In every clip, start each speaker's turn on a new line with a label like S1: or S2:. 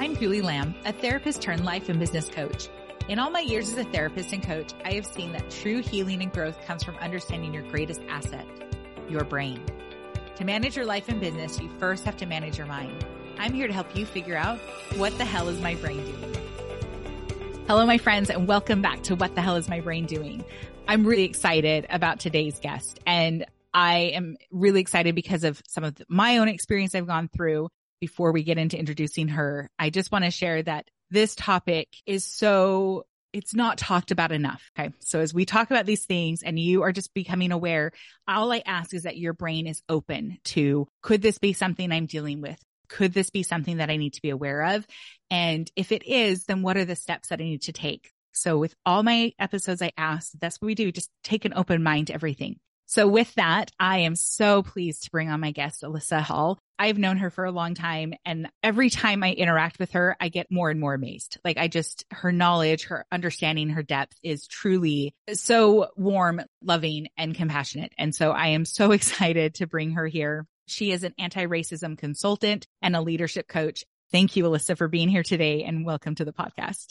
S1: I'm Julie Lamb, a therapist turned life and business coach. In all my years as a therapist and coach, I have seen that true healing and growth comes from understanding your greatest asset, your brain. To manage your life and business, you first have to manage your mind. I'm here to help you figure out what the hell is my brain doing? Hello, my friends, and welcome back to What the Hell is My Brain Doing? I'm really excited about today's guest and I am really excited because of some of my own experience I've gone through before we get into introducing her. I just want to share that this topic is so it's not talked about enough. Okay. So as we talk about these things and you are just becoming aware, all I ask is that your brain is open to, could this be something I'm dealing with? Could this be something that I need to be aware of? And if it is, then what are the steps that I need to take? So with all my episodes, I ask, that's what we do. Just take an open mind to everything. So with that, I am so pleased to bring on my guest, Alyssa Hall. I've known her for a long time and every time I interact with her, I get more and more amazed. Like I just, her knowledge, her understanding, her depth is truly so warm, loving and compassionate. And so I am so excited to bring her here. She is an anti-racism consultant and a leadership coach. Thank you, Alyssa, for being here today and welcome to the podcast.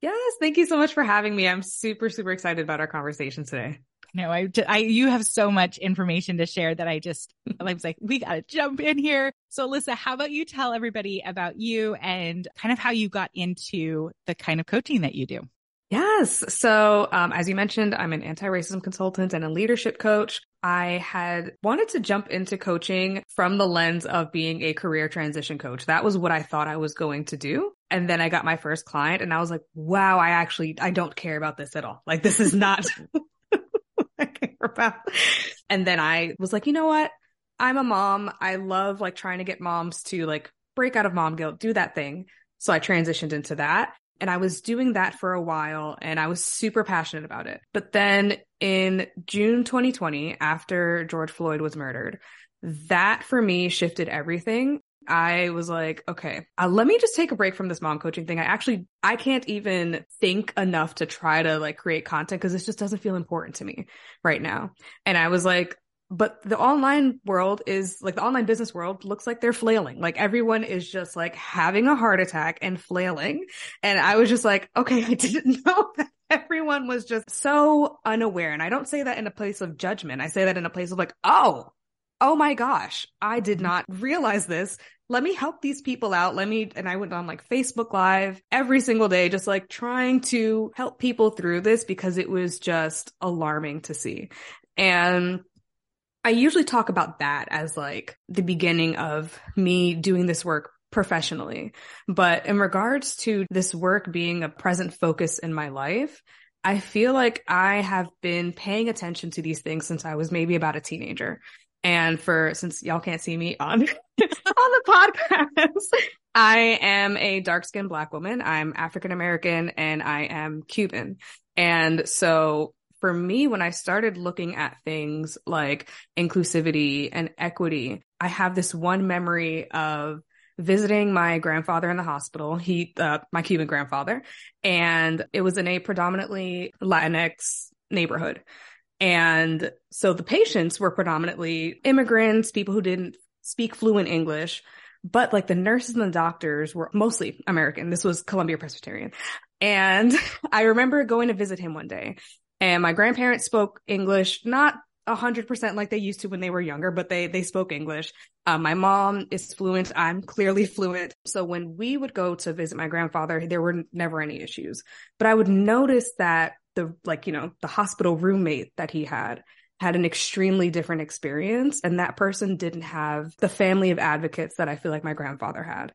S2: Yes. Thank you so much for having me. I'm super, super excited about our conversation today.
S1: No, I, I, you have so much information to share that I just, I was like, we got to jump in here. So Alyssa, how about you tell everybody about you and kind of how you got into the kind of coaching that you do?
S2: Yes. So, um, as you mentioned, I'm an anti-racism consultant and a leadership coach. I had wanted to jump into coaching from the lens of being a career transition coach. That was what I thought I was going to do. And then I got my first client and I was like, wow, I actually, I don't care about this at all. Like this is not Care about. And then I was like, you know what? I'm a mom. I love like trying to get moms to like break out of mom guilt, do that thing. So I transitioned into that. And I was doing that for a while and I was super passionate about it. But then in June 2020, after George Floyd was murdered, that for me shifted everything. I was like, okay, uh, let me just take a break from this mom coaching thing. I actually, I can't even think enough to try to like create content because this just doesn't feel important to me right now. And I was like, but the online world is like the online business world looks like they're flailing. Like everyone is just like having a heart attack and flailing. And I was just like, okay, I didn't know that everyone was just so unaware. And I don't say that in a place of judgment. I say that in a place of like, oh, oh my gosh, I did not realize this. Let me help these people out. Let me, and I went on like Facebook live every single day, just like trying to help people through this because it was just alarming to see. And I usually talk about that as like the beginning of me doing this work professionally. But in regards to this work being a present focus in my life, I feel like I have been paying attention to these things since I was maybe about a teenager. And for, since y'all can't see me on, on the podcast, I am a dark skinned black woman. I'm African American and I am Cuban. And so for me, when I started looking at things like inclusivity and equity, I have this one memory of visiting my grandfather in the hospital. He, uh, my Cuban grandfather, and it was in a predominantly Latinx neighborhood. And so the patients were predominantly immigrants, people who didn't speak fluent English, but like the nurses and the doctors were mostly American. This was Columbia Presbyterian. And I remember going to visit him one day and my grandparents spoke English, not a hundred percent like they used to when they were younger, but they, they spoke English. Uh, my mom is fluent. I'm clearly fluent. So when we would go to visit my grandfather, there were never any issues, but I would notice that the, like, you know, the hospital roommate that he had had an extremely different experience. And that person didn't have the family of advocates that I feel like my grandfather had.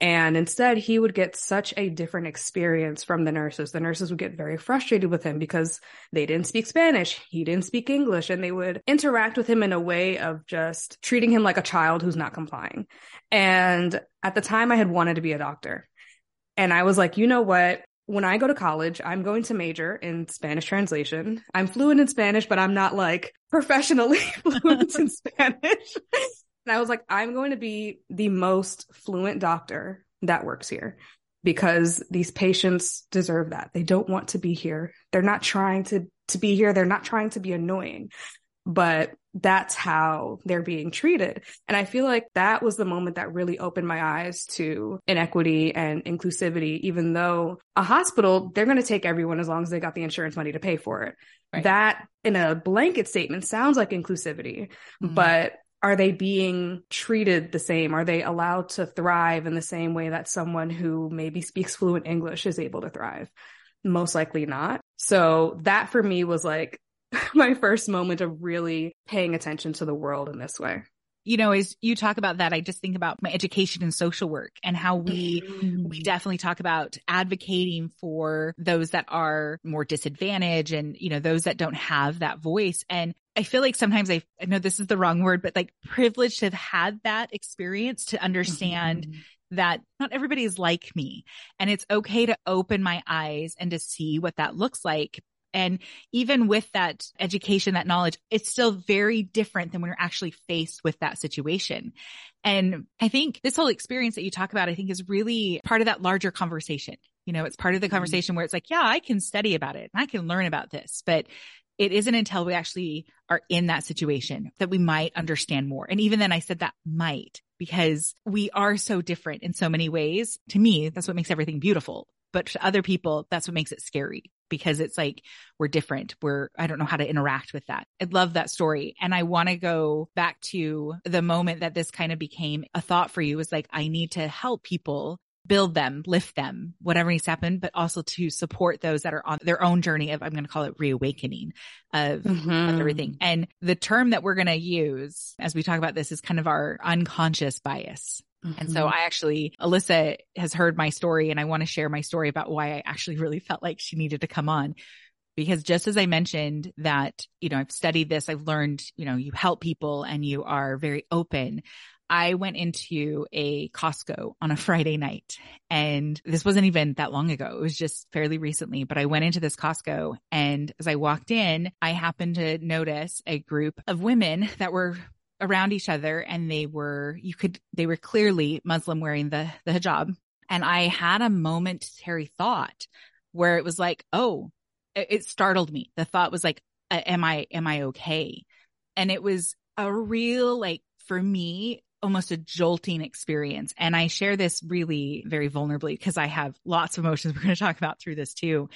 S2: And instead, he would get such a different experience from the nurses. The nurses would get very frustrated with him because they didn't speak Spanish. He didn't speak English and they would interact with him in a way of just treating him like a child who's not complying. And at the time I had wanted to be a doctor. And I was like, you know what? When I go to college, I'm going to major in Spanish translation. I'm fluent in Spanish, but I'm not like professionally fluent in Spanish. And I was like, I'm going to be the most fluent doctor that works here because these patients deserve that. They don't want to be here. They're not trying to, to be here. They're not trying to be annoying. But that's how they're being treated. And I feel like that was the moment that really opened my eyes to inequity and inclusivity, even though a hospital, they're going to take everyone as long as they got the insurance money to pay for it. Right. That in a blanket statement sounds like inclusivity, mm-hmm. but are they being treated the same? Are they allowed to thrive in the same way that someone who maybe speaks fluent English is able to thrive? Most likely not. So that for me was like my first moment of really paying attention to the world in this way
S1: you know, as you talk about that, I just think about my education and social work and how we, mm. we definitely talk about advocating for those that are more disadvantaged and, you know, those that don't have that voice. And I feel like sometimes I, I know this is the wrong word, but like privileged to have had that experience to understand mm-hmm. that not everybody is like me and it's okay to open my eyes and to see what that looks like and even with that education, that knowledge, it's still very different than when you're actually faced with that situation. And I think this whole experience that you talk about, I think is really part of that larger conversation. You know, it's part of the mm-hmm. conversation where it's like, yeah, I can study about it and I can learn about this, but it isn't until we actually are in that situation that we might understand more. And even then I said that might because we are so different in so many ways. To me, that's what makes everything beautiful. But to other people, that's what makes it scary because it's like we're different. We're, I don't know how to interact with that. I love that story. And I want to go back to the moment that this kind of became a thought for you was like, I need to help people build them, lift them, whatever needs to happen, but also to support those that are on their own journey of, I'm going to call it reawakening of, mm-hmm. of everything. And the term that we're going to use as we talk about this is kind of our unconscious bias. Mm-hmm. And so mm-hmm. I actually, Alyssa has heard my story and I want to share my story about why I actually really felt like she needed to come on. Because just as I mentioned that, you know, I've studied this, I've learned, you know, you help people and you are very open. I went into a Costco on a Friday night and this wasn't even that long ago. It was just fairly recently, but I went into this Costco and as I walked in, I happened to notice a group of women that were around each other and they were, you could, they were clearly Muslim wearing the, the hijab. And I had a momentary thought where it was like, oh, it, it startled me. The thought was like, uh, am I, am I okay? And it was a real, like, for me, almost a jolting experience. And I share this really very vulnerably because I have lots of emotions we're going to talk about through this too.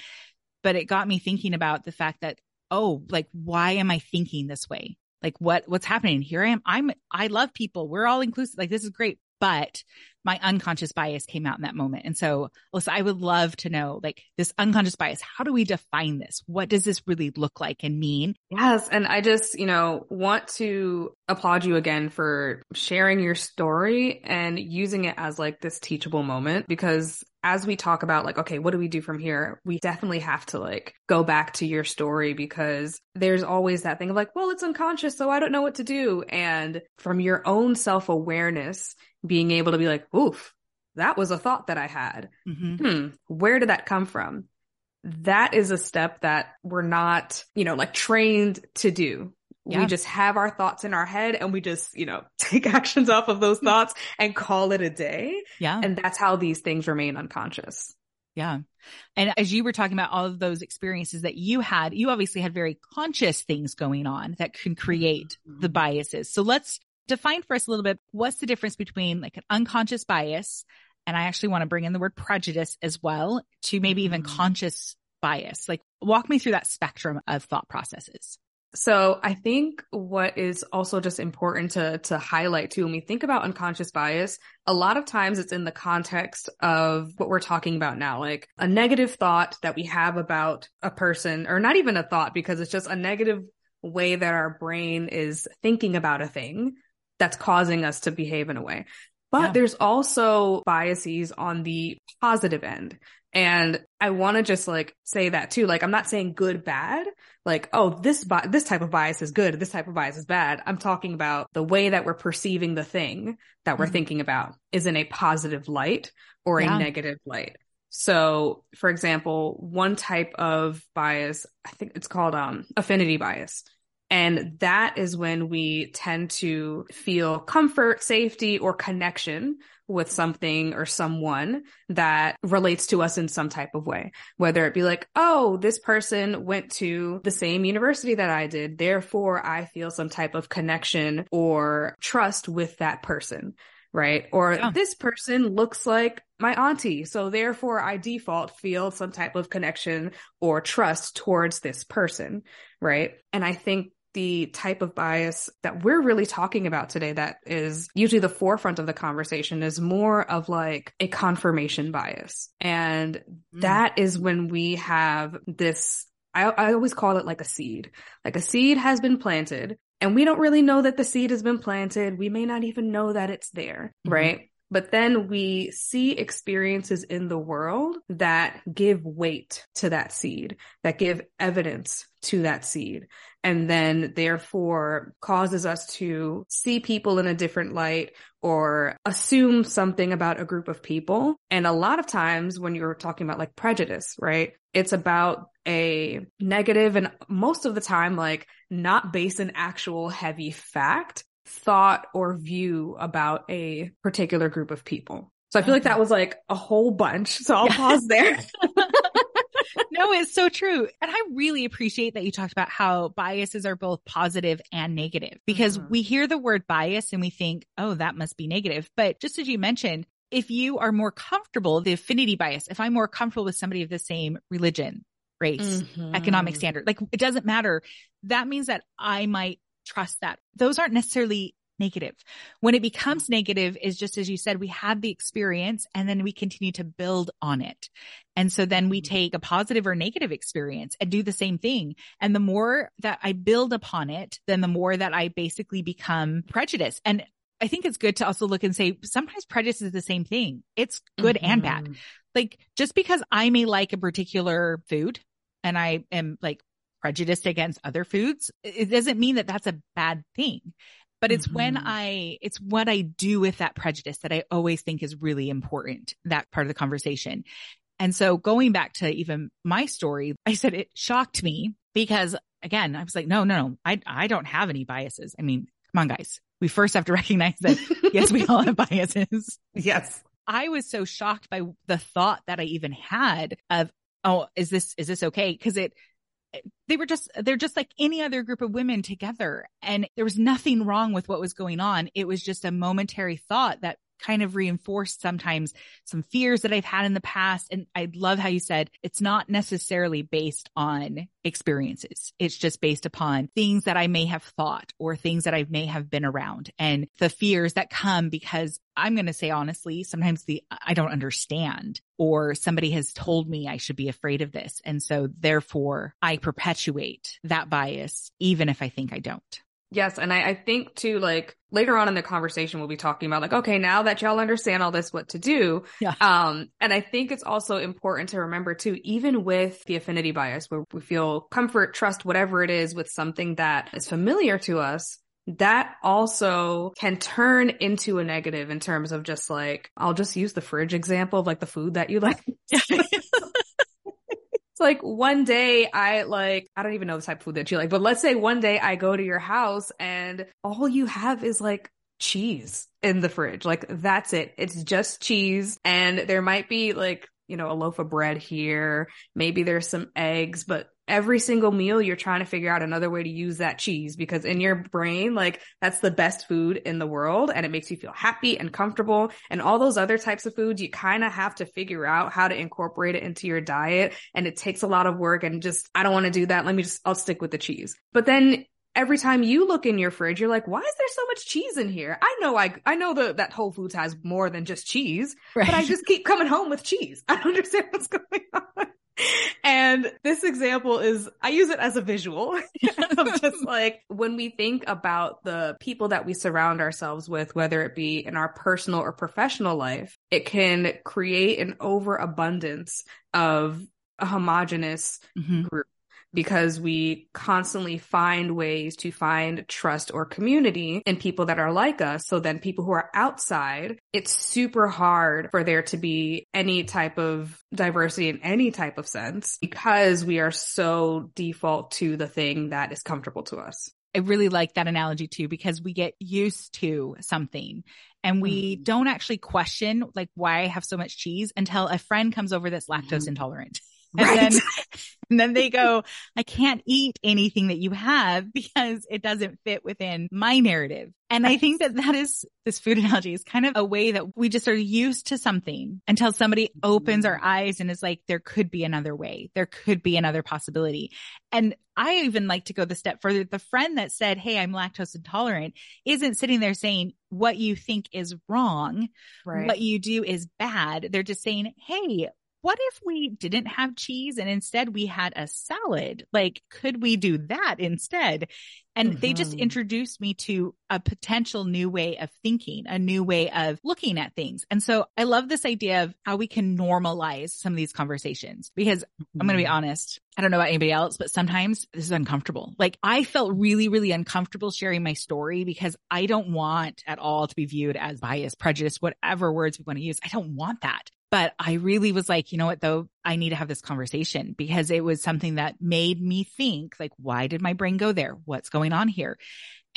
S1: But it got me thinking about the fact that, oh, like, why am I thinking this way? Like what what's happening? Here i am. I'm i love people. We're all inclusive. Like this is great. But my unconscious bias came out in that moment. And so, Alyssa, I would love to know like this unconscious bias. How do we define this? What does this really look like and mean?
S2: Yes. And I just, you know, want to applaud you again for sharing your story and using it as like this teachable moment because as we talk about like okay what do we do from here we definitely have to like go back to your story because there's always that thing of like well it's unconscious so i don't know what to do and from your own self-awareness being able to be like, oof, that was a thought that I had. Mm-hmm. Hmm, where did that come from? That is a step that we're not, you know, like trained to do. Yeah. We just have our thoughts in our head and we just, you know, take actions off of those thoughts and call it a day.
S1: Yeah.
S2: And that's how these things remain unconscious.
S1: Yeah. And as you were talking about all of those experiences that you had, you obviously had very conscious things going on that can create mm-hmm. the biases. So let's define for us a little bit what's the difference between like an unconscious bias and I actually want to bring in the word prejudice as well to maybe even mm-hmm. conscious bias. Like walk me through that spectrum of thought processes.
S2: So I think what is also just important to to highlight too when we think about unconscious bias, a lot of times it's in the context of what we're talking about now, like a negative thought that we have about a person or not even a thought because it's just a negative way that our brain is thinking about a thing that's causing us to behave in a way. But yeah. there's also biases on the positive end. And I want to just like say that too. Like, I'm not saying good, bad. Like, oh, this, bi- this type of bias is good. This type of bias is bad. I'm talking about the way that we're perceiving the thing that we're mm-hmm. thinking about is in a positive light or yeah. a negative light. So, for example, one type of bias, I think it's called, um, affinity bias And that is when we tend to feel comfort, safety, or connection with something or someone that relates to us in some type of way. Whether it be like, oh, this person went to the same university that I did. Therefore, I feel some type of connection or trust with that person. Right. Or yeah. this person looks like my auntie. So therefore I default feel some type of connection or trust towards this person. Right. And I think the type of bias that we're really talking about today that is usually the forefront of the conversation is more of like a confirmation bias. And mm. that is when we have this, I, I always call it like a seed. Like a seed has been planted and we don't really know that the seed has been planted. We may not even know that it's there, mm-hmm. right? But then we see experiences in the world that give weight to that seed, that give evidence to that seed, and then therefore causes us to see people in a different light or assume something about a group of people. And a lot of times when you're talking about like prejudice, right? It's about a negative and most of the time, like not based in actual heavy fact, thought or view about a particular group of people. So I feel like that was like a whole bunch. So I'll yeah. pause there.
S1: no, it's so true. And I really appreciate that you talked about how biases are both positive and negative because mm-hmm. we hear the word bias and we think, oh, that must be negative. But just as you mentioned, if you are more comfortable, the affinity bias, if I'm more comfortable with somebody of the same religion, race, mm-hmm. economic standard, like it doesn't matter. That means that I might trust that. Those aren't necessarily negative. When it becomes negative is just as you said, we have the experience and then we continue to build on it. And so then we mm-hmm. take a positive or negative experience and do the same thing. And the more that I build upon it, then the more that I basically become prejudiced. And I think it's good to also look and say sometimes prejudice is the same thing. It's good mm-hmm. and bad. Mm-hmm. Like just because I may like a particular food and I am like prejudiced against other foods, it doesn't mean that that's a bad thing. But it's mm-hmm. when I, it's what I do with that prejudice that I always think is really important, that part of the conversation. And so going back to even my story, I said it shocked me because again, I was like, no, no, no, I, I don't have any biases. I mean, come on, guys. We first have to recognize that yes, we all have biases.
S2: Yes.
S1: I was so shocked by the thought that I even had of, oh, is this, is this okay? Cause it, they were just, they're just like any other group of women together. And there was nothing wrong with what was going on. It was just a momentary thought that kind of reinforced sometimes some fears that I've had in the past. And I love how you said it's not necessarily based on experiences. It's just based upon things that I may have thought or things that I may have been around and the fears that come because I'm going to say honestly, sometimes the I don't understand or somebody has told me I should be afraid of this. And so therefore I perpetuate that bias, even if I think I don't.
S2: Yes. And I, I, think too, like later on in the conversation, we'll be talking about like, okay, now that y'all understand all this, what to do.
S1: Yeah.
S2: Um, and I think it's also important to remember too, even with the affinity bias where we feel comfort, trust, whatever it is with something that is familiar to us, that also can turn into a negative in terms of just like, I'll just use the fridge example of like the food that you like. It's like one day I like, I don't even know the type of food that you like, but let's say one day I go to your house and all you have is like cheese in the fridge. Like that's it. It's just cheese. And there might be like, you know, a loaf of bread here. Maybe there's some eggs, but every single meal you're trying to figure out another way to use that cheese because in your brain like that's the best food in the world and it makes you feel happy and comfortable and all those other types of foods you kind of have to figure out how to incorporate it into your diet and it takes a lot of work and just I don't want to do that let me just I'll stick with the cheese but then every time you look in your fridge, you're like, why is there so much cheese in here? I know I I know that that Whole Foods has more than just cheese, right. but I just keep coming home with cheese. I don't understand what's going on and this example is, I use it as a visual. of just like when we think about the people that we surround ourselves with, whether it be in our personal or professional life, it can create an overabundance of a homogenous mm-hmm. group because we constantly find ways to find trust or community in people that are like us. So then people who are outside, it's super hard for there to be any type of diversity in any type of sense because we are so default to the thing that is comfortable to us.
S1: I really like that analogy too, because we get used to something and we mm. don't actually question like why I have so much cheese until a friend comes over that's lactose mm. intolerant. And right. then, and then they go, I can't eat anything that you have because it doesn't fit within my narrative. And I think that that is this food analogy is kind of a way that we just are used to something until somebody opens our eyes and is like, there could be another way. There could be another possibility. And I even like to go the step further. The friend that said, Hey, I'm lactose intolerant isn't sitting there saying what you think is wrong. Right. What you do is bad. They're just saying, Hey, what if we didn't have cheese and instead we had a salad? Like, could we do that instead? And mm-hmm. they just mm-hmm. introduced me to a potential new way of thinking, a new way of looking at things. And so I love this idea of how we can normalize some of these conversations because mm-hmm. I'm going to be honest. I don't know about anybody else, but sometimes this is uncomfortable. Like I felt really, really uncomfortable sharing my story because I don't want at all to be viewed as biased, prejudice, whatever words we want to use. I don't want that. But I really was like, you know what, though, I need to have this conversation because it was something that made me think, like, why did my brain go there? What's going on here?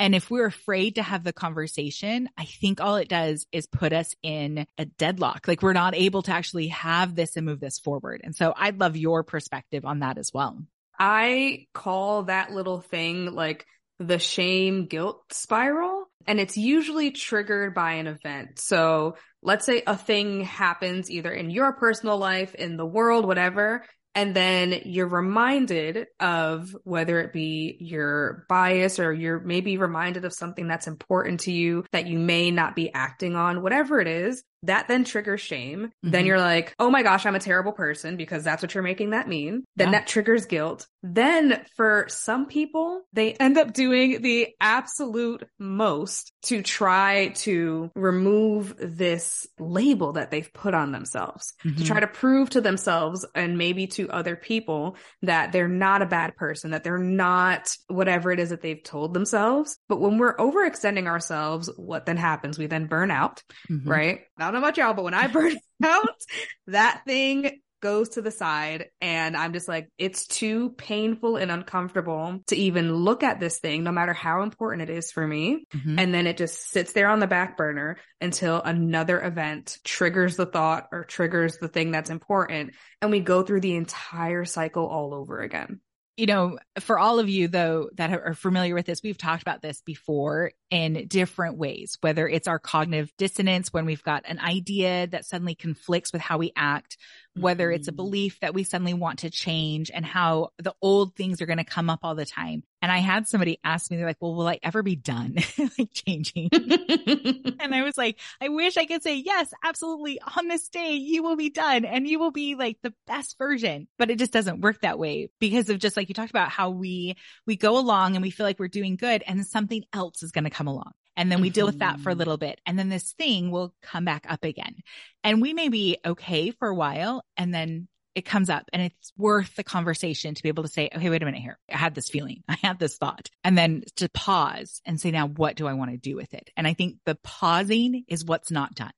S1: And if we're afraid to have the conversation, I think all it does is put us in a deadlock. Like we're not able to actually have this and move this forward. And so I'd love your perspective on that as well.
S2: I call that little thing like the shame guilt spiral. And it's usually triggered by an event. So let's say a thing happens either in your personal life, in the world, whatever. And then you're reminded of whether it be your bias or you're maybe reminded of something that's important to you that you may not be acting on, whatever it is that then triggers shame. Mm-hmm. Then you're like, oh my gosh, I'm a terrible person because that's what you're making that mean. Then yeah. that triggers guilt. Then for some people, they end up doing the absolute most to try to remove this label that they've put on themselves, mm-hmm. to try to prove to themselves and maybe to other people that they're not a bad person, that they're not whatever it is that they've told themselves. But when we're overextending ourselves, what then happens? We then burn out, mm-hmm. right? Don't know about y'all, but when I burn out, that thing goes to the side and I'm just like, it's too painful and uncomfortable to even look at this thing, no matter how important it is for me. Mm-hmm. And then it just sits there on the back burner until another event triggers the thought or triggers the thing that's important. And we go through the entire cycle all over again
S1: you know, for all of you though that are familiar with this, we've talked about this before in different ways, whether it's our cognitive dissonance when we've got an idea that suddenly conflicts with how we act, whether it's a mm-hmm. belief that we suddenly want to change and how the old things are going to come up all the time. And I had somebody ask me, they're like, well, will I ever be done like changing? and I was like, I wish I could say, yes, absolutely. On this day, you will be done and you will be like the best version, but it just doesn't work that way because of just like you talked about how we, we go along and we feel like we're doing good and something else is going to come along. And then we deal with that for a mm-hmm. little bit. And then this thing will come back up again. And we may be okay for a while and then it comes up and it's worth the conversation to be able to say, okay, wait a minute here. I had this feeling. I had this thought. And then to pause and say, now what do I want to do with it? And I think the pausing is what's not done.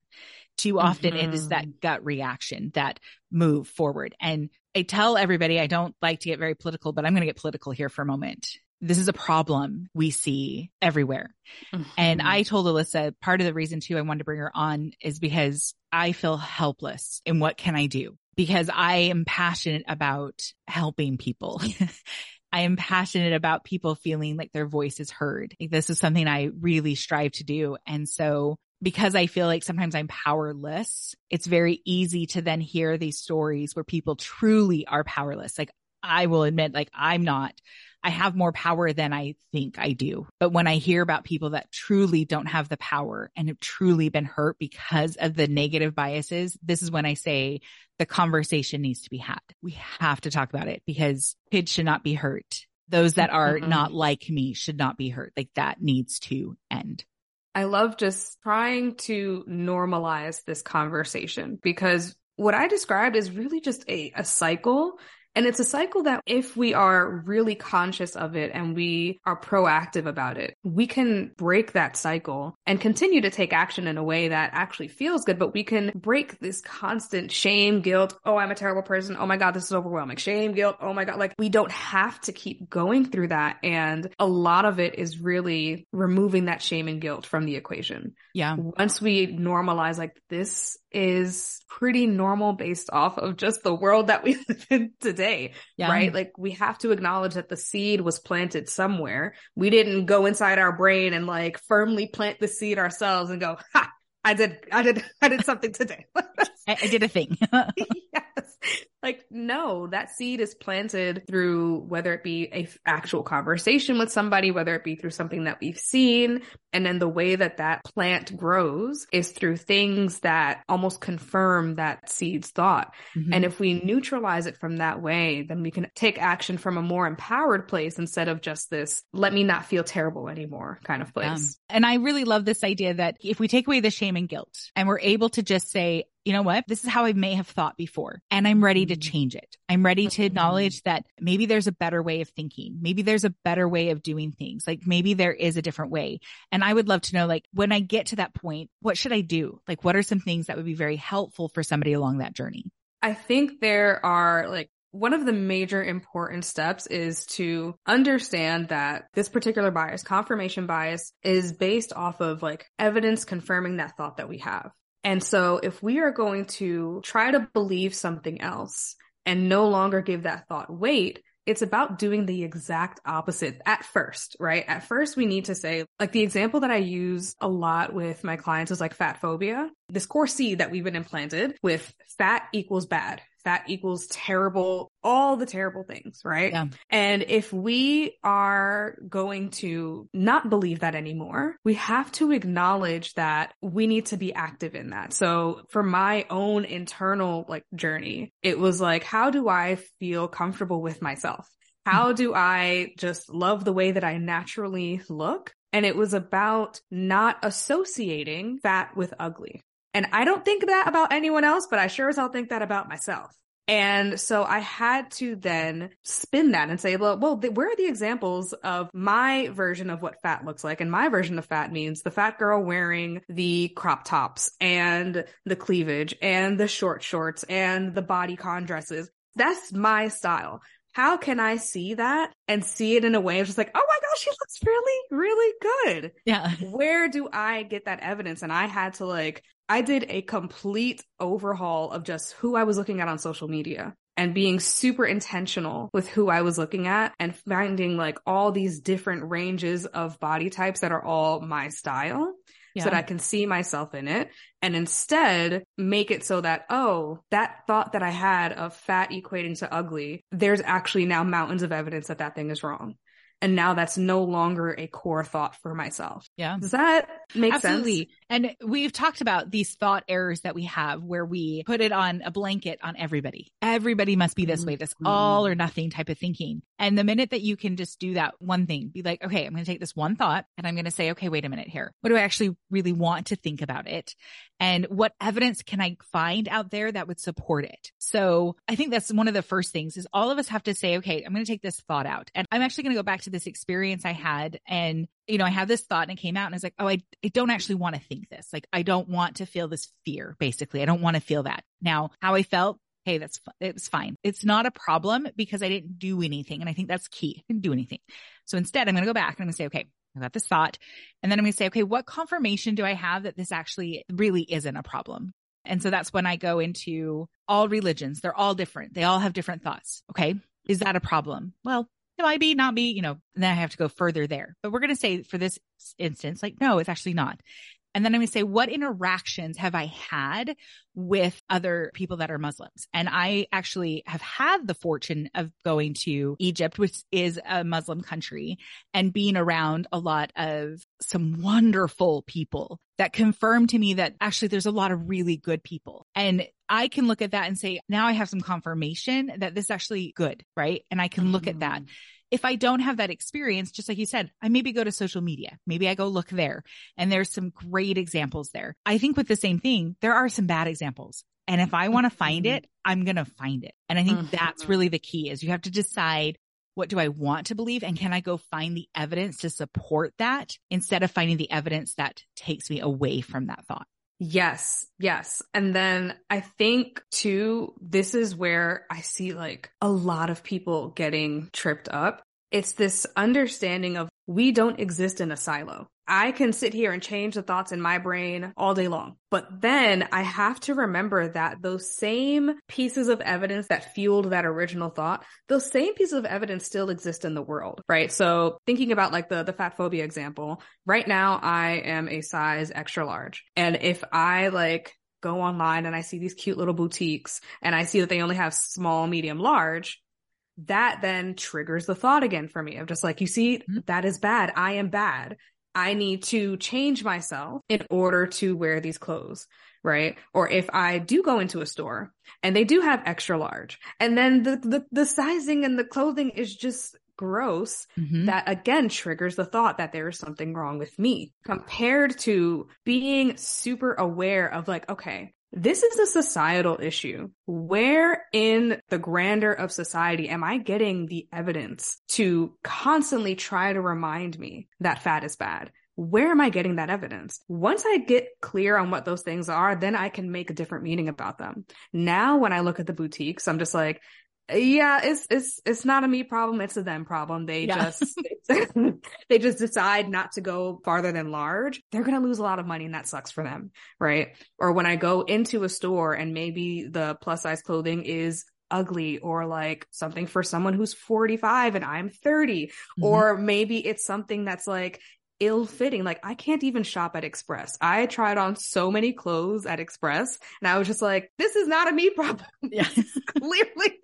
S1: Too often mm-hmm. it is that mm-hmm. gut reaction that move forward. And I tell everybody, I don't like to get very political, but I'm going to get political here for a moment this is a problem we see everywhere. Mm-hmm. And I told Alyssa part of the reason too I wanted to bring her on is because I feel helpless in what can I do? Because I am passionate about helping people. I am passionate about people feeling like their voice is heard. This is something I really strive to do. And so because I feel like sometimes I'm powerless, it's very easy to then hear these stories where people truly are powerless. Like I will admit, like I'm not. I have more power than I think I do. But when I hear about people that truly don't have the power and have truly been hurt because of the negative biases, this is when I say the conversation needs to be had. We have to talk about it because kids should not be hurt. Those that are mm-hmm. not like me should not be hurt. Like that needs to end.
S2: I love just trying to normalize this conversation because what I described is really just a, a cycle And it's a cycle that if we are really conscious of it and we are proactive about it, we can break that cycle and continue to take action in a way that actually feels good, but we can break this constant shame, guilt. Oh, I'm a terrible person. Oh my God, this is overwhelming. Shame, guilt. Oh my God. Like we don't have to keep going through that. And a lot of it is really removing that shame and guilt from the equation.
S1: Yeah.
S2: Once we normalize like this is pretty normal based off of just the world that we live in today, yeah. right? Like we have to acknowledge that the seed was planted somewhere. We didn't go inside our brain and like firmly plant the seed ourselves and go, ha, I did, I did, I did something today.
S1: I, I, did a thing.
S2: yes. Like, no, that seed is planted through whether it be a f- actual conversation with somebody, whether it be through something that we've seen. And then the way that that plant grows is through things that almost confirm that seed's thought. Mm-hmm. And if we neutralize it from that way, then we can take action from a more empowered place instead of just this, let me not feel terrible anymore kind of place.
S1: Yeah. And I really love this idea that if we take away the shame and guilt and we're able to just say, you know what? This is how I may have thought before and I'm ready to mm-hmm. change it. I'm ready to acknowledge that maybe there's a better way of thinking. Maybe there's a better way of doing things. Like maybe there is a different way. And I would love to know, like, when I get to that point, what should I do? Like, what are some things that would be very helpful for somebody along that journey?
S2: I think there are like one of the major important steps is to understand that this particular bias, confirmation bias, is based off of like evidence confirming that thought that we have. And so if we are going to try to believe something else and no longer give that thought weight, it's about doing the exact opposite at first, right? At first, we need to say, like the example that I use a lot with my clients is like fat phobia. This core seed that we've been implanted with fat equals bad that equals terrible, all the terrible things, right? Yeah. And if we are going to not believe that anymore, we have to acknowledge that we need to be active in that. So for my own internal like journey, it was like, how do I feel comfortable with myself? How do I just love the way that I naturally look? And it was about not associating fat with ugly. And I don't think that about anyone else, but I sure as hell think that about myself. And so I had to then spin that and say, well, well, where are the examples of my version of what fat looks like? And my version of fat means the fat girl wearing the crop tops and the cleavage and the short shorts and the bodycon dresses. That's my style how can I see that and see it in a way of just like, oh my gosh, she looks really, really good.
S1: Yeah.
S2: Where do I get that evidence? And I had to like, I did a complete overhaul of just who I was looking at on social media and being super intentional with who I was looking at and finding like all these different ranges of body types that are all my style yeah. so that I can see myself in it and instead make it so that, oh, that thought that I had of fat equating to ugly, there's actually now mountains of evidence that that thing is wrong. And now that's no longer a core thought for myself.
S1: Yeah.
S2: Does that make
S1: Absolutely.
S2: sense?
S1: And we've talked about these thought errors that we have where we put it on a blanket on everybody. Everybody must be this mm-hmm. way, this all or nothing type of thinking. And the minute that you can just do that one thing, be like, okay, I'm going to take this one thought and I'm going to say, okay, wait a minute here. What do I actually really want to think about it? And what evidence can I find out there that would support it? So I think that's one of the first things is all of us have to say, okay, I'm going to take this thought out. And I'm actually going to go back to this experience I had. And, you know, I had this thought and it came out and I was like, oh, I, I don't actually want to think this. Like, I don't want to feel this fear, basically. I don't want to feel that. Now, how I felt, hey, that's, it was fine. It's not a problem because I didn't do anything. And I think that's key. I didn't do anything. So instead, I'm going to go back and I'm going to say, okay, I got this thought. And then I'm going to say, okay, what confirmation do I have that this actually really isn't a problem? And so that's when I go into all religions. They're all different. They all have different thoughts. Okay. Is that a problem? Well, it might be, not be, you know, then I have to go further there. But we're going to say for this instance, like, no, it's actually not. And then I'm going to say, what interactions have I had with other people that are Muslims? And I actually have had the fortune of going to Egypt, which is a Muslim country and being around a lot of some wonderful people that confirm to me that actually there's a lot of really good people. And I can look at that and say, now I have some confirmation that this is actually good, right? And I can look mm. at that. If I don't have that experience, just like you said, I maybe go to social media. Maybe I go look there and there's some great examples there. I think with the same thing, there are some bad examples. And if I want to find mm-hmm. it, I'm going to find it. And I think mm-hmm. that's really the key is you have to decide what do I want to believe? And can I go find the evidence to support that instead of finding the evidence that takes me away from that thought?
S2: Yes, yes. And then I think too, this is where I see like a lot of people getting tripped up. It's this understanding of we don't exist in a silo. I can sit here and change the thoughts in my brain all day long. But then I have to remember that those same pieces of evidence that fueled that original thought, those same pieces of evidence still exist in the world, right? So thinking about like the, the fat phobia example, right now I am a size extra large. And if I like go online and I see these cute little boutiques and I see that they only have small, medium, large, that then triggers the thought again for me of just like, you see, mm-hmm. that is bad. I am bad. I need to change myself in order to wear these clothes, right? Or if I do go into a store and they do have extra large and then the, the, the sizing and the clothing is just gross, mm-hmm. that again triggers the thought that there is something wrong with me compared to being super aware of like, okay, this is a societal issue. Where in the grandeur of society am I getting the evidence to constantly try to remind me that fat is bad? Where am I getting that evidence? Once I get clear on what those things are, then I can make a different meaning about them. Now, when I look at the boutiques, I'm just like, yeah, it's it's it's not a me problem, it's a them problem. They yeah. just they just decide not to go farther than large. They're going to lose a lot of money and that sucks for them, right? Or when I go into a store and maybe the plus size clothing is ugly or like something for someone who's 45 and I'm 30 mm-hmm. or maybe it's something that's like ill fitting. Like I can't even shop at Express. I tried on so many clothes at Express and I was just like, this is not a me problem. Yeah. Clearly,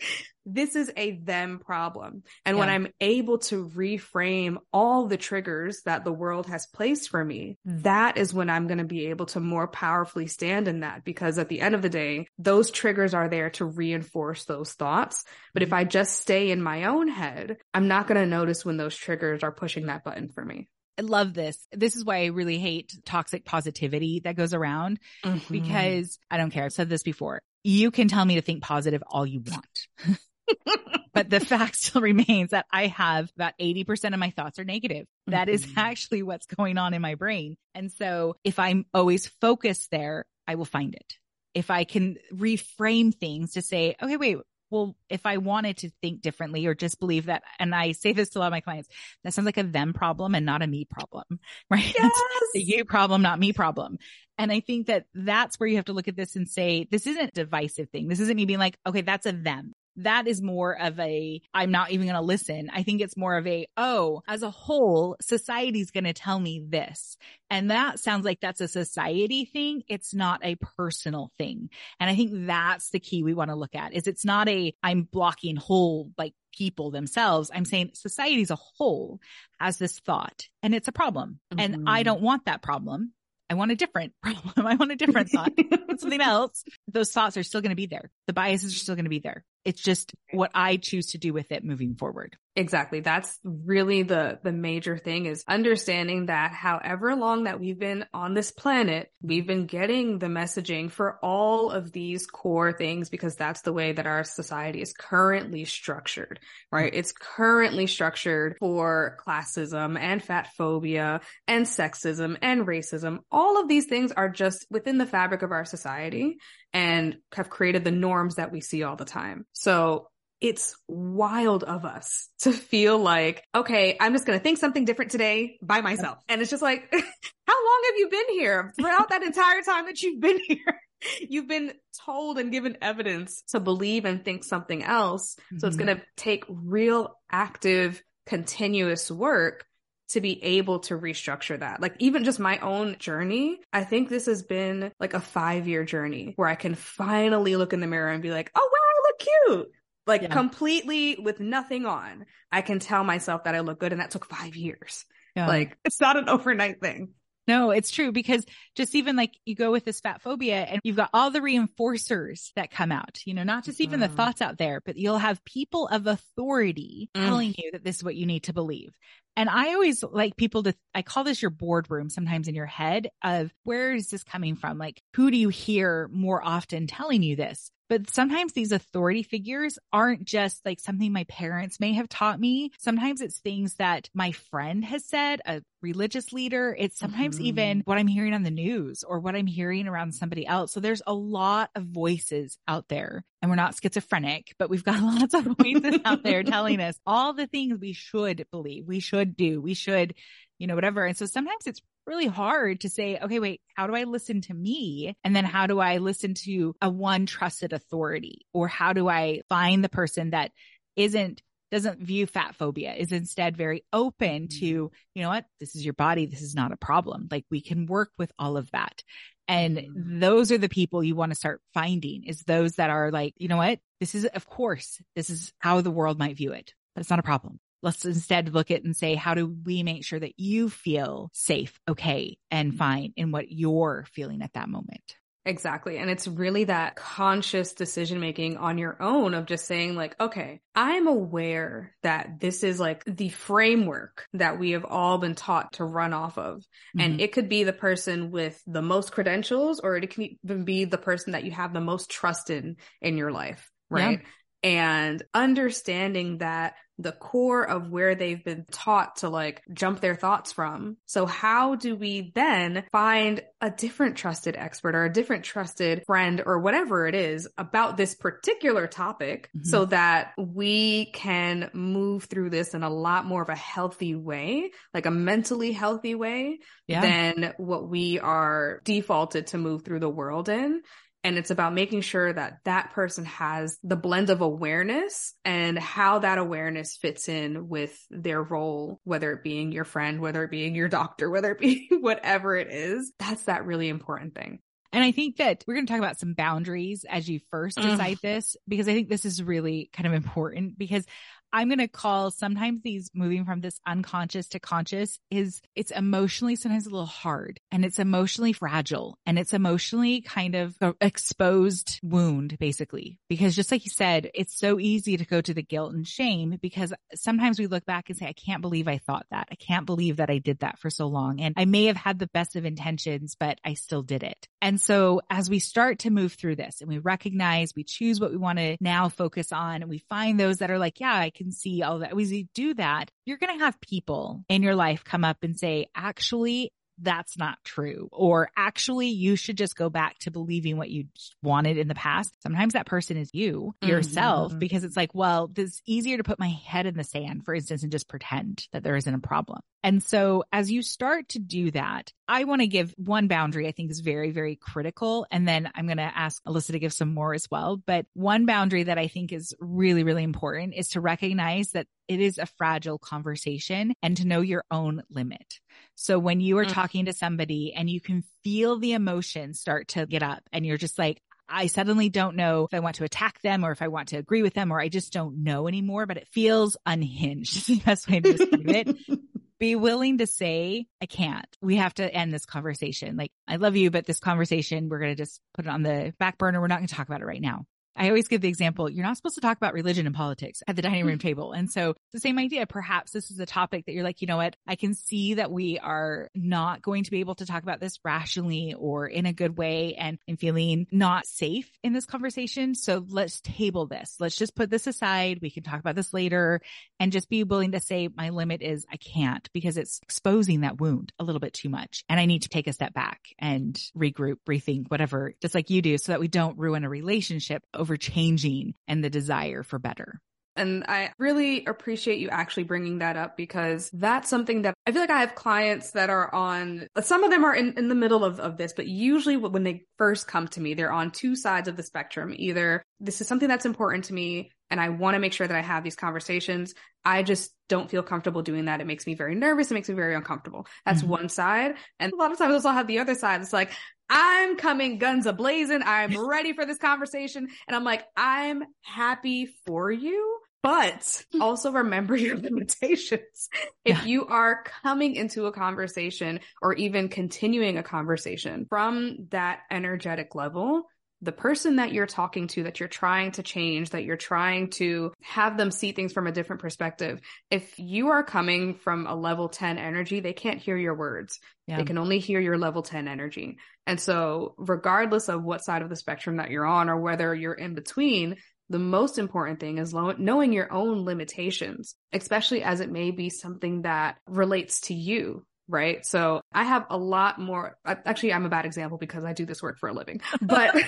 S2: this is a them problem. And yeah. when I'm able to reframe all the triggers that the world has placed for me, mm. that is when I'm going to be able to more powerfully stand in that because at the end of the day, those triggers are there to reinforce those thoughts. But if mm. I just stay in my own head, I'm not going to notice when those triggers are pushing that button for me.
S1: I love this. This is why I really hate toxic positivity that goes around mm-hmm. because I don't care. I've said this before. You can tell me to think positive all you want. but the fact still remains that I have about 80% of my thoughts are negative. That mm-hmm. is actually what's going on in my brain. And so if I'm always focused there, I will find it. If I can reframe things to say, okay, wait, well, if I wanted to think differently or just believe that, and I say this to a lot of my clients, that sounds like a them problem and not a me problem, right? Yes. it's you problem, not me problem. And I think that that's where you have to look at this and say, this isn't a divisive thing. This isn't me being like, okay, that's a them that is more of a, I'm not even going to listen. I think it's more of a, oh, as a whole, society's going to tell me this. And that sounds like that's a society thing. It's not a personal thing. And I think that's the key we want to look at is it's not a, I'm blocking whole like people themselves. I'm saying society as a whole has this thought and it's a problem. Mm-hmm. And I mm-hmm. don't want that problem. I want a different problem. I want a different thought. something else. Those thoughts are still going to be there. The biases are still going to be there. It's just what I choose to do with it moving forward.
S2: Exactly. That's really the, the major thing is understanding that however long that we've been on this planet, we've been getting the messaging for all of these core things because that's the way that our society is currently structured, right? It's currently structured for classism and fat phobia and sexism and racism. All of these things are just within the fabric of our society and have created the norms that we see all the time. So it's wild of us to feel like, okay, I'm just going to think something different today by myself. And it's just like, how long have you been here? Throughout that entire time that you've been here, you've been told and given evidence to believe and think something else. Mm-hmm. So it's mm-hmm. going to take real active, continuous work to be able to restructure that. Like even just my own journey, I think this has been like a five year journey where I can finally look in the mirror and be like, oh, wow, I look cute. Like yeah. completely with nothing on. I can tell myself that I look good. And that took five years. Yeah. Like it's not an overnight thing.
S1: No, it's true because just even like you go with this fat phobia and you've got all the reinforcers that come out, you know, not just even mm. the thoughts out there, but you'll have people of authority mm. telling you that this is what you need to believe. And I always like people to, I call this your boardroom sometimes in your head of where is this coming from? Like, who do you hear more often telling you this? But sometimes these authority figures aren't just like something my parents may have taught me. Sometimes it's things that my friend has said, a religious leader. It's sometimes mm-hmm. even what I'm hearing on the news or what I'm hearing around somebody else. So there's a lot of voices out there and we're not schizophrenic, but we've got lots of voices out there telling us all the things we should believe, we should do, we should, you know, whatever. And so sometimes it's really hard to say, okay, wait, how do I listen to me? And then how do I listen to a one trusted authority? Or how do I find the person that isn't doesn't view fat phobia is instead very open to, mm-hmm. you know what? This is your body. This is not a problem. Like we can work with all of that. And mm-hmm. those are the people you want to start finding is those that are like, you know what? This is, of course, this is how the world might view it, but it's not a problem let's instead look at and say, how do we make sure that you feel safe, okay, and fine in what you're feeling at that moment?
S2: Exactly. And it's really that conscious decision making on your own of just saying like, okay, I'm aware that this is like the framework that we have all been taught to run off of. Mm-hmm. And it could be the person with the most credentials or it can even be the person that you have the most trust in in your life. Right. Yeah and understanding that the core of where they've been taught to like jump their thoughts from. So how do we then find a different trusted expert or a different trusted friend or whatever it is about this particular topic mm-hmm. so that we can move through this in a lot more of a healthy way, like a mentally healthy way yeah. than what we are defaulted to move through the world in. And it's about making sure that that person has the blend of awareness and how that awareness fits in with their role, whether it being your friend, whether it being your doctor, whether it be whatever it is. That's that really important thing.
S1: And I think that we're going to talk about some boundaries as you first decide this, because I think this is really kind of important because I'm going to call sometimes these moving from this unconscious to conscious is it's emotionally sometimes a little hard and it's emotionally fragile and it's emotionally kind of exposed wound basically. Because just like you said, it's so easy to go to the guilt and shame because sometimes we look back and say, I can't believe I thought that. I can't believe that I did that for so long. And I may have had the best of intentions, but I still did it. And so as we start to move through this and we recognize, we choose what we want to now focus on and we find those that are like, yeah, I can see all that. As you do that, you're going to have people in your life come up and say, actually, that's not true. Or actually, you should just go back to believing what you wanted in the past. Sometimes that person is you yourself mm-hmm. because it's like, well, it's easier to put my head in the sand, for instance, and just pretend that there isn't a problem. And so as you start to do that, I want to give one boundary I think is very, very critical. And then I'm going to ask Alyssa to give some more as well. But one boundary that I think is really, really important is to recognize that it is a fragile conversation and to know your own limit. So when you are mm. talking to somebody and you can feel the emotions start to get up and you're just like, I suddenly don't know if I want to attack them or if I want to agree with them or I just don't know anymore, but it feels unhinged. Is the best way to describe it. Be willing to say, I can't. We have to end this conversation. Like, I love you, but this conversation, we're going to just put it on the back burner. We're not going to talk about it right now. I always give the example, you're not supposed to talk about religion and politics at the dining room mm-hmm. table. And so the same idea, perhaps this is a topic that you're like, you know what? I can see that we are not going to be able to talk about this rationally or in a good way and I'm feeling not safe in this conversation. So let's table this. Let's just put this aside. We can talk about this later and just be willing to say my limit is I can't because it's exposing that wound a little bit too much. And I need to take a step back and regroup, rethink, whatever, just like you do so that we don't ruin a relationship over over changing and the desire for better.
S2: And I really appreciate you actually bringing that up because that's something that I feel like I have clients that are on, some of them are in, in the middle of, of this, but usually when they first come to me, they're on two sides of the spectrum. Either this is something that's important to me and I want to make sure that I have these conversations. I just don't feel comfortable doing that. It makes me very nervous. It makes me very uncomfortable. That's mm-hmm. one side. And a lot of times I'll have the other side. It's like, I'm coming guns a blazing. I'm ready for this conversation. And I'm like, I'm happy for you, but also remember your limitations. If yeah. you are coming into a conversation or even continuing a conversation from that energetic level, the person that you're talking to, that you're trying to change, that you're trying to have them see things from a different perspective, if you are coming from a level 10 energy, they can't hear your words. Yeah. They can only hear your level 10 energy. And so, regardless of what side of the spectrum that you're on or whether you're in between, the most important thing is lo- knowing your own limitations, especially as it may be something that relates to you right? So I have a lot more. Actually, I'm a bad example because I do this work for a living. But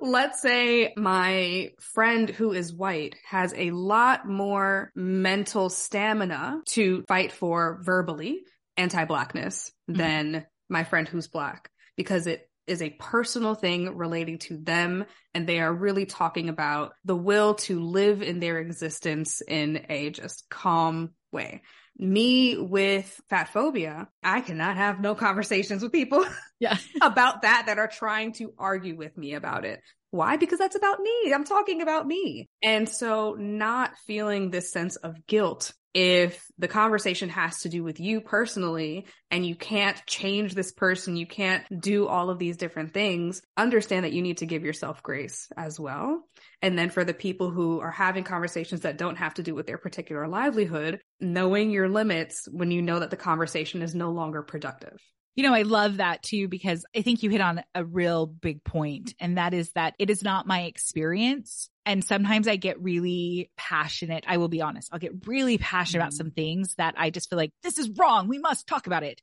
S2: let's say my friend who is white has a lot more mental stamina to fight for verbally anti blackness mm-hmm. than my friend who's black because it is a personal thing relating to them and they are really talking about the will to live in their existence in a just calm way me with fat phobia, I cannot have no conversations with people yeah. about that that are trying to argue with me about it. Why? Because that's about me. I'm talking about me. And so not feeling this sense of guilt if the conversation has to do with you personally and you can't change this person, you can't do all of these different things, understand that you need to give yourself grace as well. And then for the people who are having conversations that don't have to do with their particular livelihood, knowing your limits when you know that the conversation is no longer productive.
S1: You know, I love that too, because I think you hit on a real big point, and that is that it is not my experience. And sometimes I get really passionate. I will be honest. I'll get really passionate mm-hmm. about some things that I just feel like this is wrong. We must talk about it.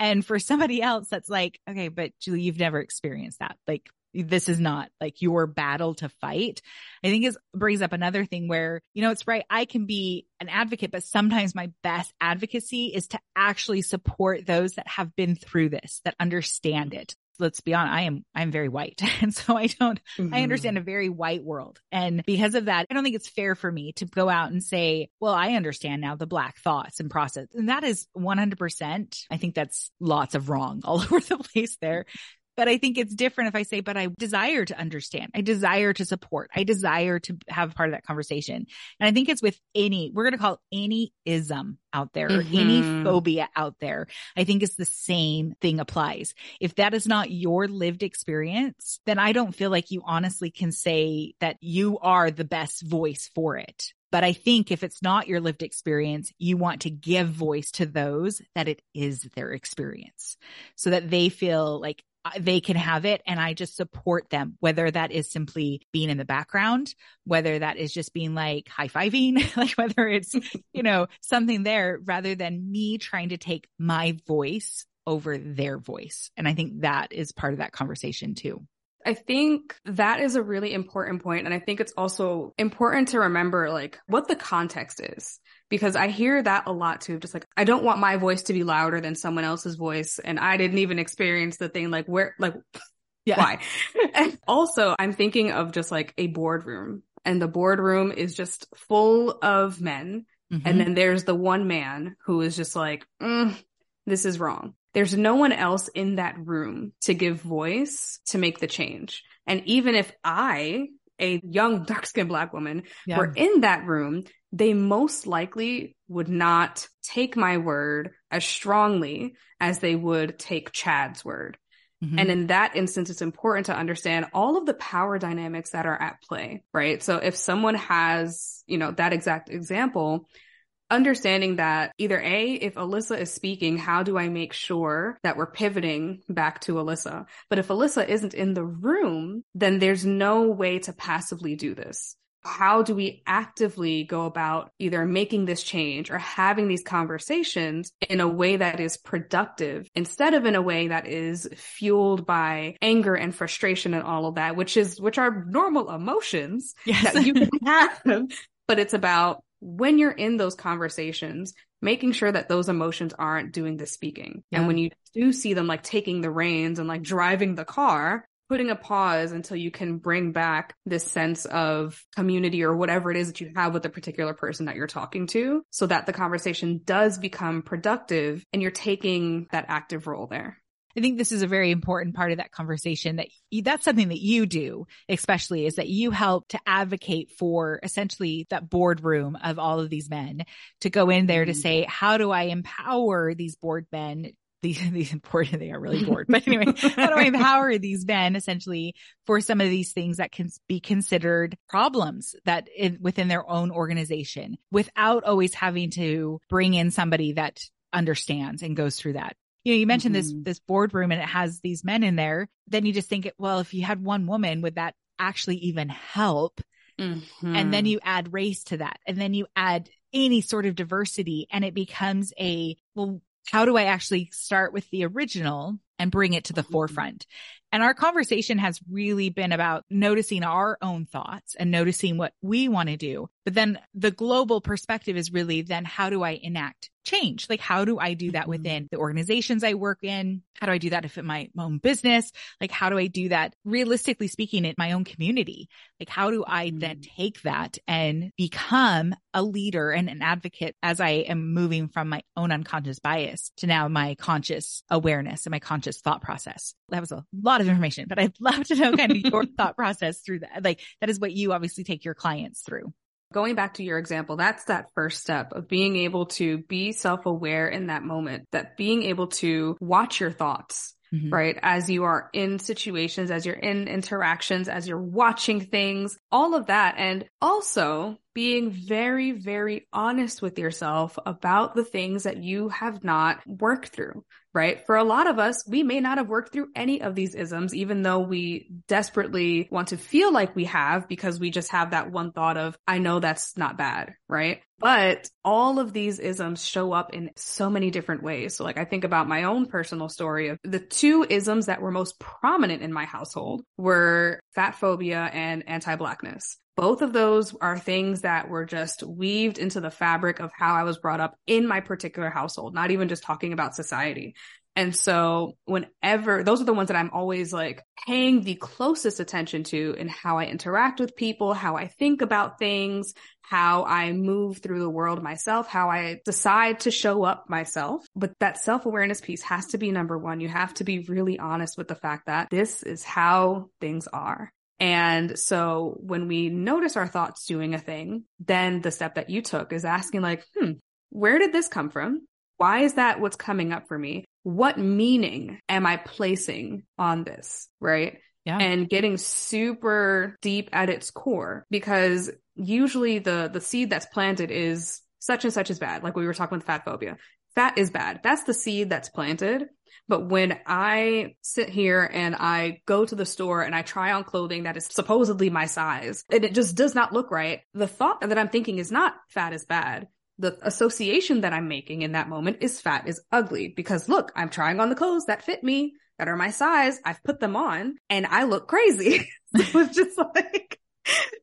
S1: And for somebody else, that's like, okay, but Julie, you've never experienced that. Like, this is not like your battle to fight. I think it brings up another thing where, you know, it's right. I can be an advocate, but sometimes my best advocacy is to actually support those that have been through this, that understand it. Let's be honest. I am, I'm very white. And so I don't, mm-hmm. I understand a very white world. And because of that, I don't think it's fair for me to go out and say, well, I understand now the black thoughts and process. And that is 100%. I think that's lots of wrong all over the place there. But I think it's different if I say, but I desire to understand. I desire to support. I desire to have part of that conversation. And I think it's with any, we're going to call any ism out there, mm-hmm. any phobia out there. I think it's the same thing applies. If that is not your lived experience, then I don't feel like you honestly can say that you are the best voice for it. But I think if it's not your lived experience, you want to give voice to those that it is their experience so that they feel like they can have it and I just support them, whether that is simply being in the background, whether that is just being like high fiving, like whether it's, you know, something there rather than me trying to take my voice over their voice. And I think that is part of that conversation too.
S2: I think that is a really important point, And I think it's also important to remember like what the context is because I hear that a lot too. Just like, I don't want my voice to be louder than someone else's voice. And I didn't even experience the thing like where, like, yeah. why? and also I'm thinking of just like a boardroom and the boardroom is just full of men. Mm-hmm. And then there's the one man who is just like, mm, this is wrong. There's no one else in that room to give voice to make the change. And even if I, a young dark skinned black woman, yeah. were in that room, they most likely would not take my word as strongly as they would take Chad's word. Mm-hmm. And in that instance, it's important to understand all of the power dynamics that are at play, right? So if someone has, you know, that exact example, understanding that either A, if Alyssa is speaking, how do I make sure that we're pivoting back to Alyssa? But if Alyssa isn't in the room, then there's no way to passively do this how do we actively go about either making this change or having these conversations in a way that is productive instead of in a way that is fueled by anger and frustration and all of that, which is, which are normal emotions yes. that you can have, but it's about when you're in those conversations, making sure that those emotions aren't doing the speaking. Yeah. And when you do see them like taking the reins and like driving the car, putting a pause until you can bring back this sense of community or whatever it is that you have with the particular person that you're talking to so that the conversation does become productive and you're taking that active role there.
S1: I think this is a very important part of that conversation that you, that's something that you do, especially is that you help to advocate for essentially that boardroom of all of these men to go in there to mm-hmm. say, how do I empower these board men these, these bored, they are really bored. But anyway, how do I empower these men essentially for some of these things that can be considered problems that in, within their own organization without always having to bring in somebody that understands and goes through that. You know, you mentioned mm-hmm. this, this boardroom and it has these men in there. Then you just think, well, if you had one woman, would that actually even help? Mm-hmm. And then you add race to that. And then you add any sort of diversity and it becomes a, well, how do I actually start with the original and bring it to the mm-hmm. forefront? And our conversation has really been about noticing our own thoughts and noticing what we want to do. But then the global perspective is really then how do I enact change? Like how do I do that mm-hmm. within the organizations I work in? How do I do that if in my own business? Like how do I do that realistically speaking in my own community? Like how do I then mm-hmm. take that and become a leader and an advocate as I am moving from my own unconscious bias to now my conscious awareness and my conscious thought process? That was a lot of information, but I'd love to know kind of your thought process through that. Like that is what you obviously take your clients through.
S2: Going back to your example, that's that first step of being able to be self-aware in that moment, that being able to watch your thoughts. Mm-hmm. right? As you are in situations, as you're in interactions, as you're watching things, all of that. And also being very, very honest with yourself about the things that you have not worked through, right? For a lot of us, we may not have worked through any of these isms, even though we desperately want to feel like we have because we just have that one thought of, I know that's not bad, right? But all of these isms show up in so many different ways. So like I think about my own personal story of the two isms that were most prominent in my household were fat phobia and anti-blackness. Both of those are things that were just weaved into the fabric of how I was brought up in my particular household, not even just talking about society. And so whenever those are the ones that I'm always like paying the closest attention to in how I interact with people, how I think about things, how I move through the world myself, how I decide to show up myself. But that self awareness piece has to be number one. You have to be really honest with the fact that this is how things are. And so when we notice our thoughts doing a thing, then the step that you took is asking like, hmm, where did this come from? Why is that what's coming up for me? What meaning am I placing on this? Right. Yeah. And getting super deep at its core because usually the, the seed that's planted is such and such is bad. Like we were talking with fat phobia. Fat is bad. That's the seed that's planted. But when I sit here and I go to the store and I try on clothing that is supposedly my size and it just does not look right, the thought that I'm thinking is not fat is bad. The association that I'm making in that moment is fat is ugly because look, I'm trying on the clothes that fit me, that are my size. I've put them on and I look crazy. it's just like,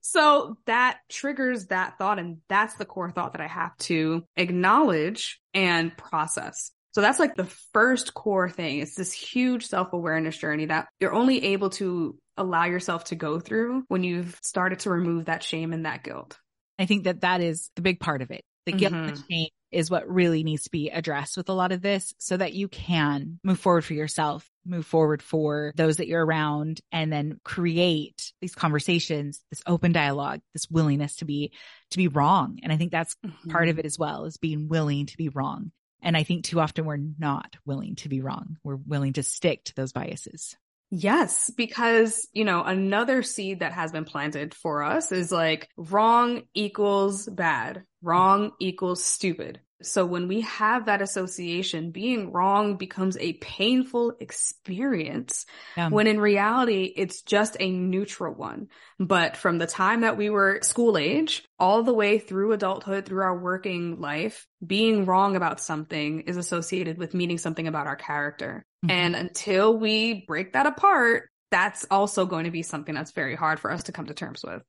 S2: so that triggers that thought. And that's the core thought that I have to acknowledge and process. So that's like the first core thing. It's this huge self awareness journey that you're only able to allow yourself to go through when you've started to remove that shame and that guilt.
S1: I think that that is the big part of it. The guilt mm-hmm. and shame is what really needs to be addressed with a lot of this so that you can move forward for yourself, move forward for those that you're around and then create these conversations, this open dialogue, this willingness to be, to be wrong. And I think that's mm-hmm. part of it as well is being willing to be wrong. And I think too often we're not willing to be wrong. We're willing to stick to those biases.
S2: Yes, because, you know, another seed that has been planted for us is like wrong equals bad, wrong equals stupid. So when we have that association, being wrong becomes a painful experience yeah. when in reality, it's just a neutral one. But from the time that we were school age all the way through adulthood, through our working life, being wrong about something is associated with meaning something about our character. Mm-hmm. And until we break that apart, that's also going to be something that's very hard for us to come to terms with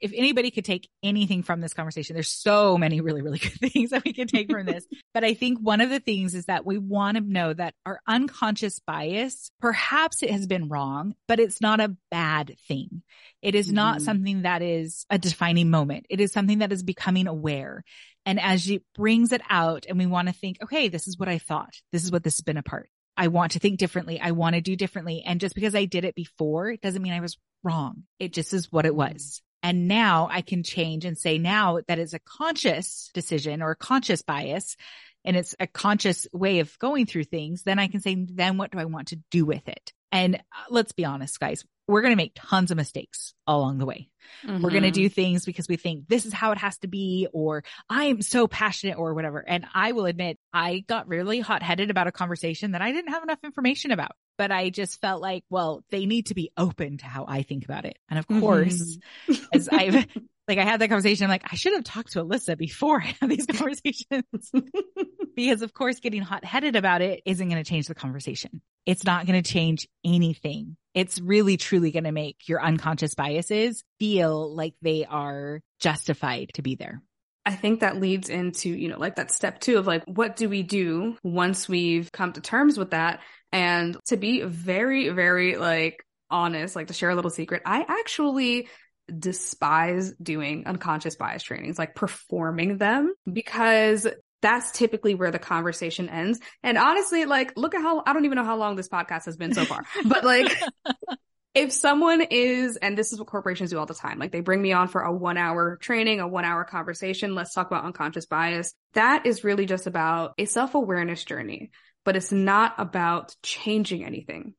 S1: if anybody could take anything from this conversation, there's so many really, really good things that we can take from this. but I think one of the things is that we want to know that our unconscious bias, perhaps it has been wrong, but it's not a bad thing. It is not mm-hmm. something that is a defining moment. It is something that is becoming aware. And as she brings it out and we want to think, okay, this is what I thought. This is what this has been a part. I want to think differently. I want to do differently. And just because I did it before, it doesn't mean I was wrong. It just is what it was. And now I can change and say now that is a conscious decision or a conscious bias. and it's a conscious way of going through things, then I can say, then what do I want to do with it? And uh, let's be honest, guys, we're going to make tons of mistakes along the way. Mm-hmm. We're going to do things because we think this is how it has to be, or I'm so passionate or whatever. And I will admit, I got really hot headed about a conversation that I didn't have enough information about, but I just felt like, well, they need to be open to how I think about it. And of mm-hmm. course, mm-hmm. as I've like I had that conversation. I'm like, I should have talked to Alyssa before I had these conversations because of course getting hot headed about it isn't going to change the conversation. It's not going to change anything. It's really truly going to make your unconscious biases feel like they are justified to be there.
S2: I think that leads into, you know, like that step two of like, what do we do once we've come to terms with that? And to be very, very like honest, like to share a little secret, I actually despise doing unconscious bias trainings, like performing them because that's typically where the conversation ends. And honestly, like, look at how, I don't even know how long this podcast has been so far, but like, if someone is, and this is what corporations do all the time, like they bring me on for a one hour training, a one hour conversation. Let's talk about unconscious bias. That is really just about a self awareness journey, but it's not about changing anything.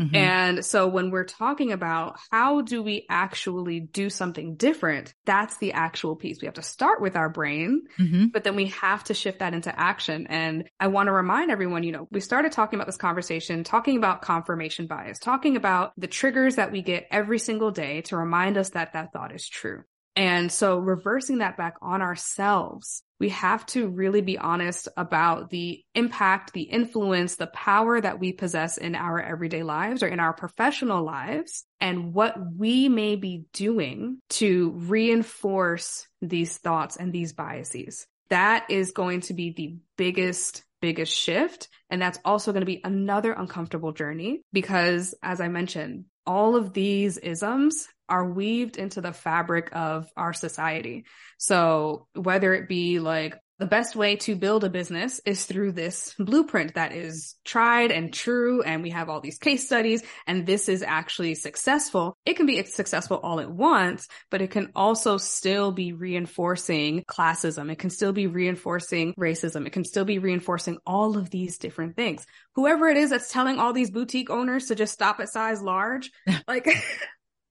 S2: Mm-hmm. And so when we're talking about how do we actually do something different, that's the actual piece. We have to start with our brain, mm-hmm. but then we have to shift that into action. And I want to remind everyone, you know, we started talking about this conversation, talking about confirmation bias, talking about the triggers that we get every single day to remind us that that thought is true. And so reversing that back on ourselves, we have to really be honest about the impact, the influence, the power that we possess in our everyday lives or in our professional lives and what we may be doing to reinforce these thoughts and these biases. That is going to be the biggest biggest shift. And that's also going to be another uncomfortable journey because as I mentioned, all of these isms are weaved into the fabric of our society. So whether it be like the best way to build a business is through this blueprint that is tried and true. And we have all these case studies and this is actually successful. It can be successful all at once, but it can also still be reinforcing classism. It can still be reinforcing racism. It can still be reinforcing all of these different things. Whoever it is that's telling all these boutique owners to just stop at size large, like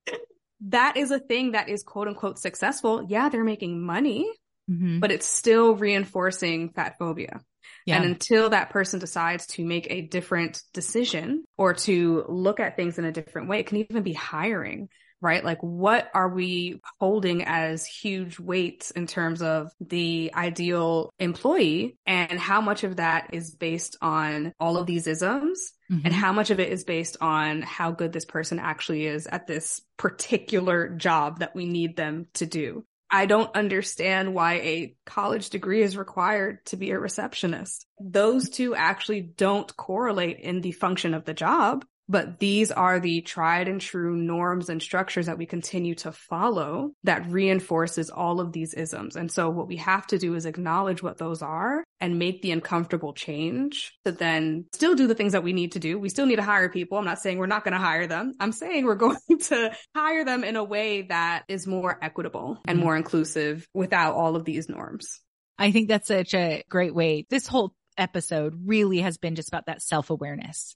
S2: that is a thing that is quote unquote successful. Yeah, they're making money, mm-hmm. but it's still reinforcing fat phobia. Yeah. And until that person decides to make a different decision or to look at things in a different way, it can even be hiring right? Like what are we holding as huge weights in terms of the ideal employee and how much of that is based on all of these isms mm-hmm. and how much of it is based on how good this person actually is at this particular job that we need them to do. I don't understand why a college degree is required to be a receptionist. Those two actually don't correlate in the function of the job but these are the tried and true norms and structures that we continue to follow that reinforces all of these isms. And so what we have to do is acknowledge what those are and make the uncomfortable change to then still do the things that we need to do. We still need to hire people. I'm not saying we're not going to hire them. I'm saying we're going to hire them in a way that is more equitable and mm-hmm. more inclusive without all of these norms.
S1: I think that's such a great way. This whole episode really has been just about that self awareness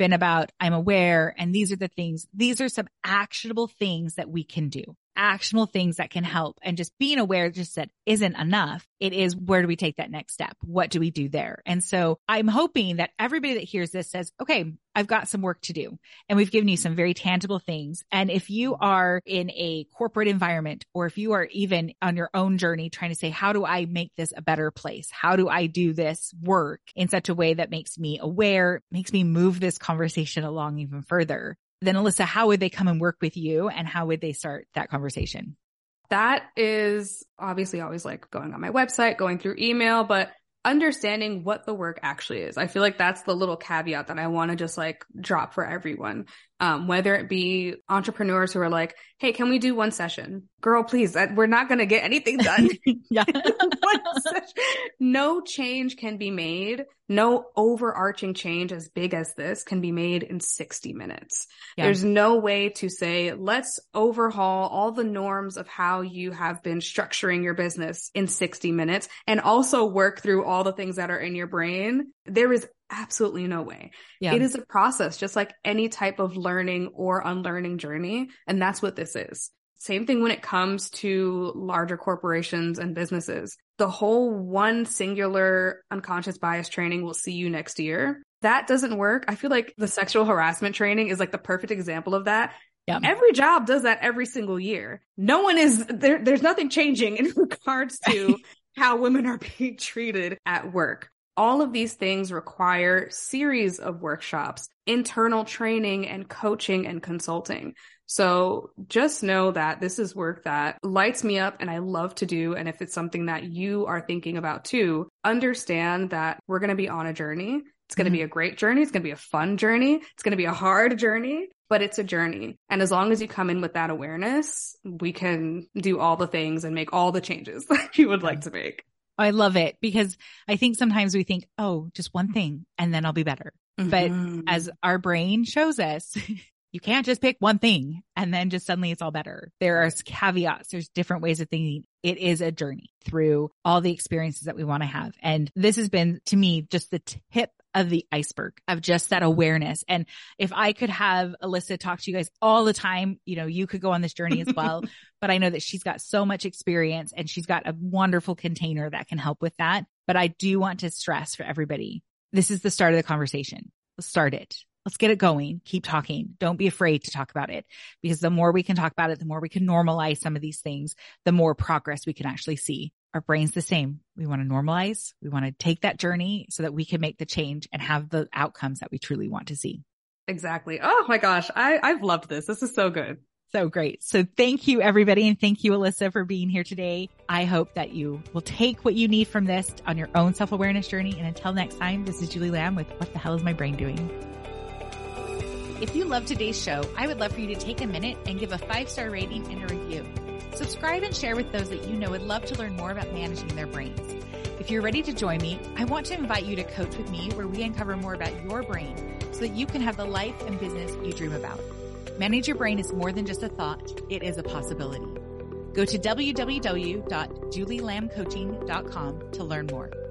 S1: been about I'm aware and these are the things, these are some actionable things that we can do actionable things that can help and just being aware just that isn't enough. It is where do we take that next step? What do we do there? And so I'm hoping that everybody that hears this says, okay, I've got some work to do and we've given you some very tangible things. And if you are in a corporate environment or if you are even on your own journey trying to say, how do I make this a better place? How do I do this work in such a way that makes me aware, makes me move this conversation along even further? Then Alyssa, how would they come and work with you and how would they start that conversation?
S2: That is obviously always like going on my website, going through email, but understanding what the work actually is. I feel like that's the little caveat that I want to just like drop for everyone. Um, whether it be entrepreneurs who are like, Hey, can we do one session? Girl, please, we're not going to get anything done. yeah. no change can be made. No overarching change as big as this can be made in 60 minutes. Yeah. There's no way to say, let's overhaul all the norms of how you have been structuring your business in 60 minutes and also work through all the things that are in your brain. There is absolutely no way. Yeah. It is a process, just like any type of learning or unlearning journey. And that's what this is. Same thing when it comes to larger corporations and businesses. The whole one singular unconscious bias training will see you next year. That doesn't work. I feel like the sexual harassment training is like the perfect example of that. Yeah. Every job does that every single year. No one is there. There's nothing changing in regards to how women are being treated at work. All of these things require series of workshops, internal training and coaching and consulting. So just know that this is work that lights me up and I love to do. And if it's something that you are thinking about too, understand that we're going to be on a journey. It's going to mm-hmm. be a great journey. It's going to be a fun journey. It's going to be a hard journey, but it's a journey. And as long as you come in with that awareness, we can do all the things and make all the changes that you would like to make.
S1: I love it because I think sometimes we think, oh, just one thing and then I'll be better. Mm-hmm. But as our brain shows us, you can't just pick one thing and then just suddenly it's all better. There are caveats. There's different ways of thinking. It is a journey through all the experiences that we want to have. And this has been to me just the tip of the iceberg of just that awareness. And if I could have Alyssa talk to you guys all the time, you know, you could go on this journey as well. but I know that she's got so much experience and she's got a wonderful container that can help with that. But I do want to stress for everybody. This is the start of the conversation. Let's start it. Let's get it going. Keep talking. Don't be afraid to talk about it because the more we can talk about it, the more we can normalize some of these things, the more progress we can actually see our brain's the same. We want to normalize. We want to take that journey so that we can make the change and have the outcomes that we truly want to see.
S2: Exactly. Oh my gosh. I, I've loved this. This is so good.
S1: So great. So thank you everybody. And thank you, Alyssa, for being here today. I hope that you will take what you need from this on your own self-awareness journey. And until next time, this is Julie Lamb with What the Hell is My Brain Doing? If you love today's show, I would love for you to take a minute and give a five star rating and a review. Subscribe and share with those that you know would love to learn more about managing their brains. If you're ready to join me, I want to invite you to coach with me where we uncover more about your brain so that you can have the life and business you dream about. Manage your brain is more than just a thought. It is a possibility. Go to www.julielambcoaching.com to learn more.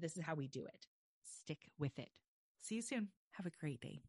S1: This is how we do it. Stick with it. See you soon. Have a great day.